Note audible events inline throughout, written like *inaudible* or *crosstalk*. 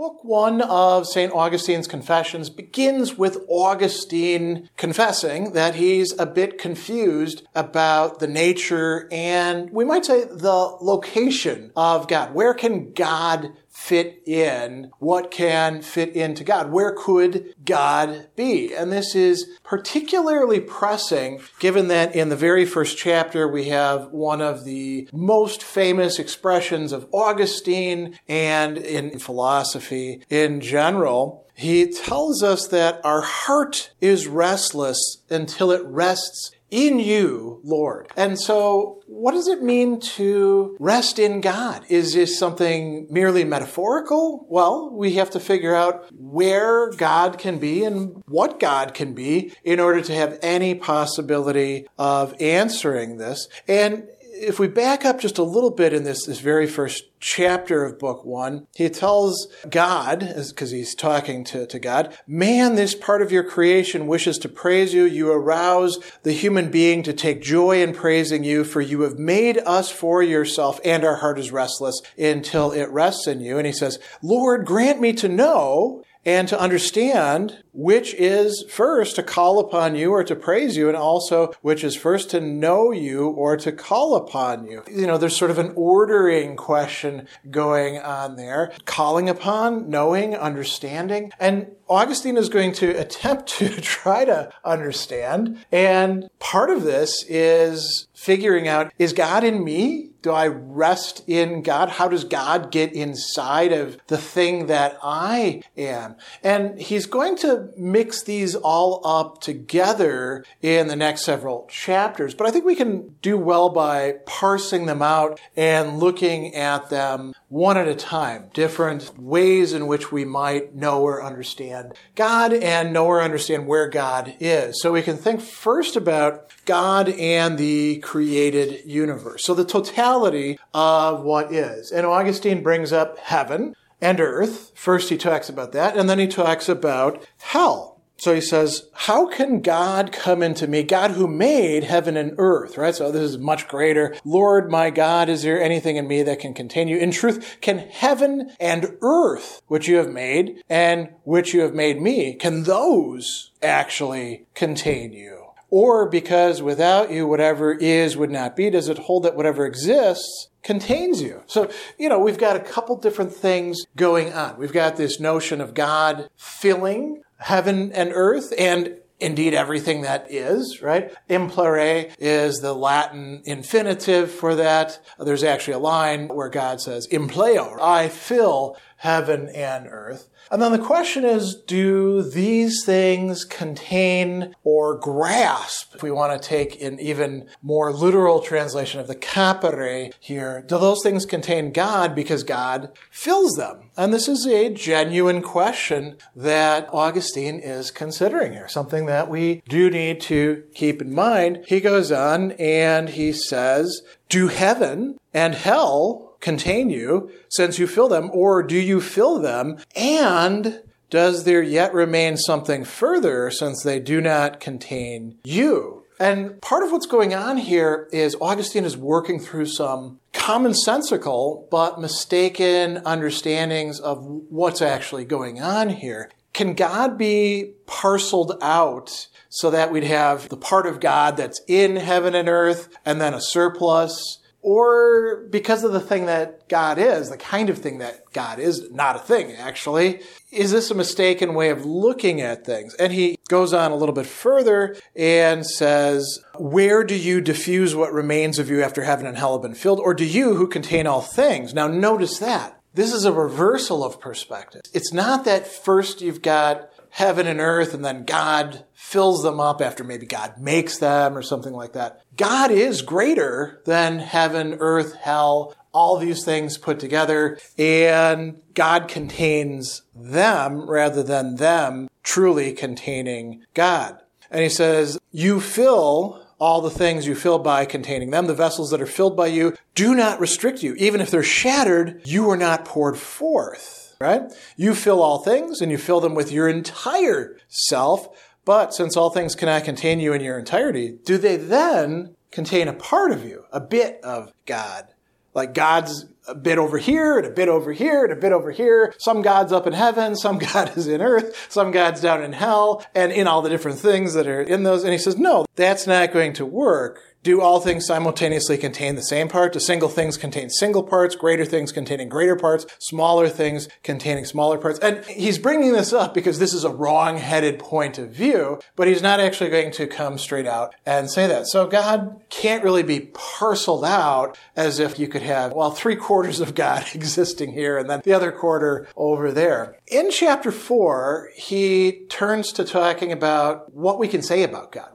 Book one of St. Augustine's Confessions begins with Augustine confessing that he's a bit confused about the nature and we might say the location of God. Where can God fit in? What can fit into God? Where could God be? And this is particularly pressing given that in the very first chapter we have one of the most famous expressions of Augustine and in philosophy in general. He tells us that our heart is restless until it rests in you, Lord. And so, what does it mean to rest in God? Is this something merely metaphorical? Well, we have to figure out where God can be and what God can be in order to have any possibility of answering this. And if we back up just a little bit in this, this very first chapter of book one, he tells God, because he's talking to, to God, man, this part of your creation wishes to praise you. You arouse the human being to take joy in praising you, for you have made us for yourself, and our heart is restless until it rests in you. And he says, Lord, grant me to know and to understand which is first to call upon you or to praise you, and also which is first to know you or to call upon you. You know, there's sort of an ordering question going on there. Calling upon, knowing, understanding. And Augustine is going to attempt to *laughs* try to understand. And part of this is figuring out, is God in me? Do I rest in God? How does God get inside of the thing that I am? And he's going to mix these all up together in the next several chapters, but I think we can do well by parsing them out and looking at them one at a time, different ways in which we might know or understand God and know or understand where God is. So we can think first about God and the created universe. So the totality of what is. And Augustine brings up heaven and earth. First he talks about that, and then he talks about hell. So he says, how can God come into me? God who made heaven and earth, right? So this is much greater. Lord, my God, is there anything in me that can contain you? In truth, can heaven and earth, which you have made and which you have made me, can those actually contain you? Or because without you, whatever is would not be, does it hold that whatever exists contains you? So, you know, we've got a couple different things going on. We've got this notion of God filling heaven and earth and indeed everything that is, right? Implere is the Latin infinitive for that. There's actually a line where God says, impleo, I fill heaven and earth. And then the question is, do these things contain or grasp, if we want to take an even more literal translation of the capere here, do those things contain God because God fills them? And this is a genuine question that Augustine is considering here, something that we do need to keep in mind. He goes on and he says, do heaven and hell contain you since you fill them, or do you fill them? And does there yet remain something further since they do not contain you? And part of what's going on here is Augustine is working through some commonsensical but mistaken understandings of what's actually going on here. Can God be parceled out so that we'd have the part of God that's in heaven and earth and then a surplus? or because of the thing that God is, the kind of thing that God is, not a thing actually, is this a mistaken way of looking at things? And he goes on a little bit further and says, Where do you diffuse what remains of you after heaven and hell have been filled? Or do you who contain all things? Now notice that. This is a reversal of perspective. It's not that first you've got heaven and earth and then God fills them up after maybe God makes them or something like that. God is greater than heaven, earth, hell, all these things put together, and God contains them rather than them truly containing God. And he says, You fill all the things you fill by containing them. The vessels that are filled by you do not restrict you. Even if they're shattered, you are not poured forth, right? You fill all things and you fill them with your entire self. But since all things cannot contain you in your entirety, do they then contain a part of you, a bit of God? Like God's a bit over here and a bit over here and a bit over here. Some God's up in heaven, some *laughs* God is in earth, some God's down in hell, and in all the different things that are in those. And he says, no, that's not going to work do all things simultaneously contain the same part? Do single things contain single parts, greater things containing greater parts, smaller things containing smaller parts? And he's bringing this up because this is a wrong-headed point of view, but he's not actually going to come straight out and say that. So God can't really be parceled out as if you could have, well, three quarters of God *laughs* existing here and then the other quarter over there. In chapter four, he turns to talking about what we can say about God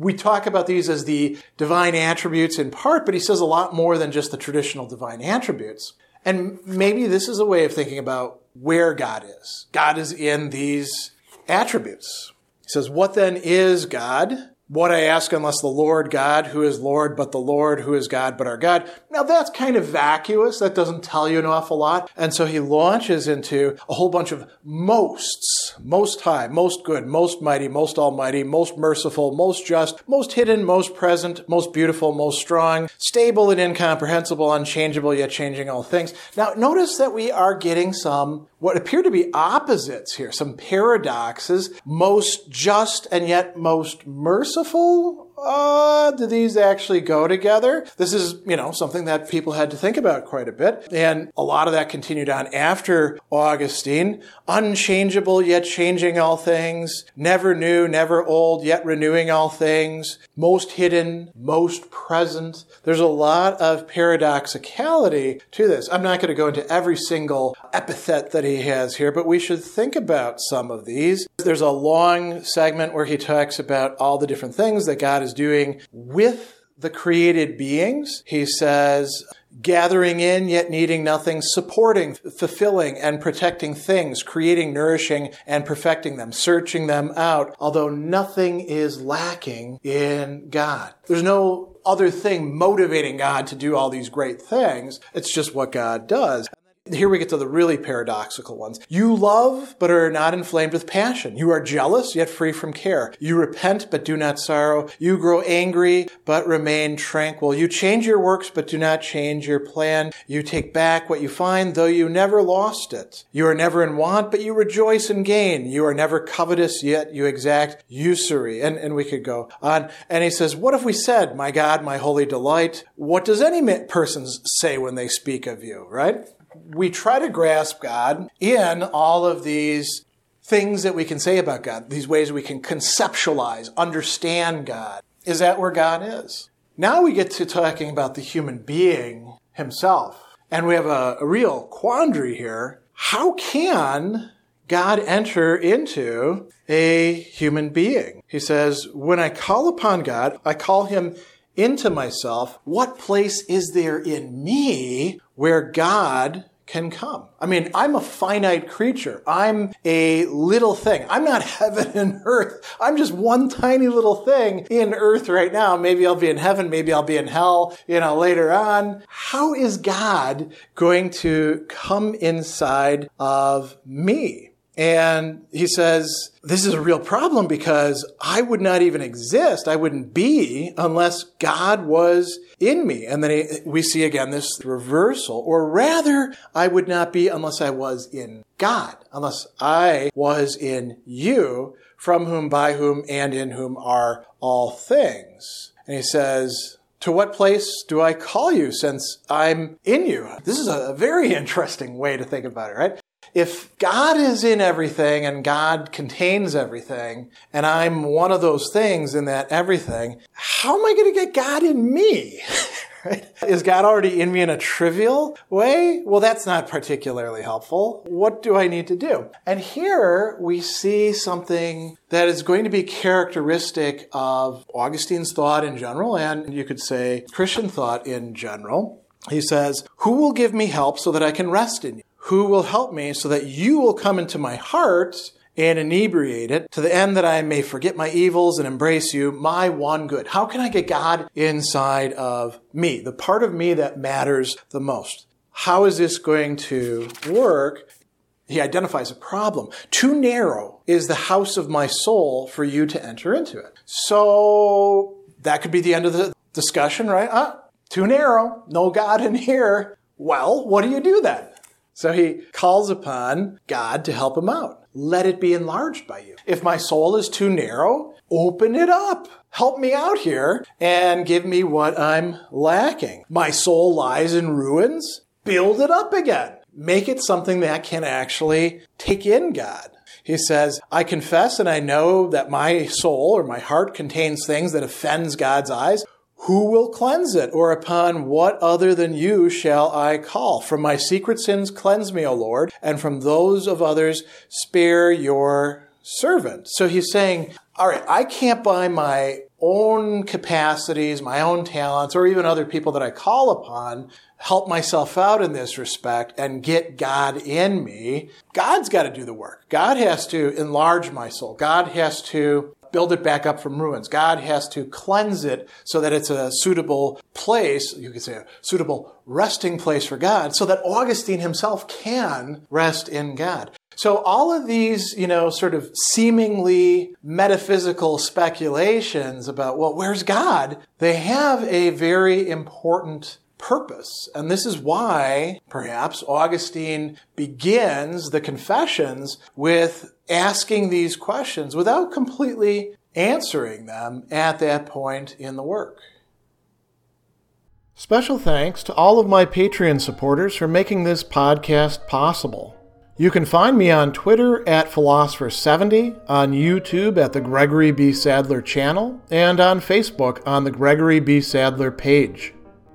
we talk about these as the divine attributes in part, but he says a lot more than just the traditional divine attributes. And maybe this is a way of thinking about where God is. God is in these attributes. He says, What then is God? What I ask unless the Lord God, who is Lord, but the Lord, who is God, but our God. Now that's kind of vacuous. That doesn't tell you an awful lot. And so he launches into a whole bunch of mosts. Most high, most good, most mighty, most almighty, most merciful, most just, most hidden, most present, most beautiful, most strong, stable and incomprehensible, unchangeable yet changing all things. Now notice that we are getting some what appear to be opposites here, some paradoxes, most just and yet most merciful merciful uh, do these actually go together? This is, you know, something that people had to think about quite a bit. And a lot of that continued on after Augustine. Unchangeable, yet changing all things. Never new, never old, yet renewing all things. Most hidden, most present. There's a lot of paradoxicality to this. I'm not going to go into every single epithet that he has here, but we should think about some of these. There's a long segment where he talks about all the different things that God is is doing with the created beings. He says, gathering in yet needing nothing, supporting, fulfilling, and protecting things, creating, nourishing, and perfecting them, searching them out, although nothing is lacking in God. There's no other thing motivating God to do all these great things. It's just what God does. Here we get to the really paradoxical ones. You love, but are not inflamed with passion. You are jealous, yet free from care. You repent, but do not sorrow. You grow angry, but remain tranquil. You change your works, but do not change your plan. You take back what you find, though you never lost it. You are never in want, but you rejoice in gain. You are never covetous, yet you exact usury. And, and we could go on. And he says, what if we said, my God, my holy delight? What does any person say when they speak of you, right? We try to grasp God in all of these things that we can say about God, these ways we can conceptualize, understand God. Is that where God is? Now we get to talking about the human being himself. And we have a, a real quandary here. How can God enter into a human being? He says, when I call upon God, I call him into myself. What place is there in me where God can come. I mean, I'm a finite creature. I'm a little thing. I'm not *laughs* heaven and earth. I'm just one tiny little thing in earth right now. Maybe I'll be in heaven. Maybe I'll be in hell, you know, later on. How is God going to come inside of me? And he says, this is a real problem because I would not even exist. I wouldn't be unless God was in me. And then he, we see again this reversal, or rather, I would not be unless I was in God, unless I was in you, from whom, by whom, and in whom are all things. And he says, to what place do I call you since I'm in you? This is a very *laughs* interesting way to think about it, right? If God is in everything and God contains everything, and I'm one of those things in that everything, how am I going to get God in me? *laughs* right? Is God already in me in a trivial way? Well, that's not particularly helpful. What do I need to do? And here we see something that is going to be characteristic of Augustine's thought in general, and you could say Christian thought in general. He says, Who will give me help so that I can rest in you? Who will help me so that you will come into my heart and inebriate it to the end that I may forget my evils and embrace you, my one good. How can I get God inside of me, the part of me that matters the most? How is this going to work? He identifies a problem. Too narrow is the house of my soul for you to enter into it. So that could be the end of the discussion, right? Ah, too narrow. No God in here. Well, what do you do then? So he calls upon God to help him out. Let it be enlarged by you. If my soul is too narrow, open it up. Help me out here and give me what I'm lacking. My soul lies in ruins. Build it up again. Make it something that can actually take in God. He says, I confess and I know that my soul or my heart contains things that offends God's eyes. Who will cleanse it? Or upon what other than you shall I call? From my secret sins cleanse me, O Lord, and from those of others spare your servant. So he's saying, all right, I can't by my own capacities, my own talents, or even other people that I call upon help myself out in this respect and get God in me. God's got to do the work. God has to enlarge my soul. God has to build it back up from ruins. God has to cleanse it so that it's a suitable place, you could say a suitable resting place for God, so that Augustine himself can rest in God. So all of these, you know, sort of seemingly metaphysical speculations about, well, where's God? They have a very important purpose. And this is why, perhaps, Augustine begins the Confessions with asking these questions without completely answering them at that point in the work. Special thanks to all of my Patreon supporters for making this podcast possible. You can find me on Twitter at Philosopher70, on YouTube at the Gregory B. Sadler channel, and on Facebook on the Gregory B. Sadler page.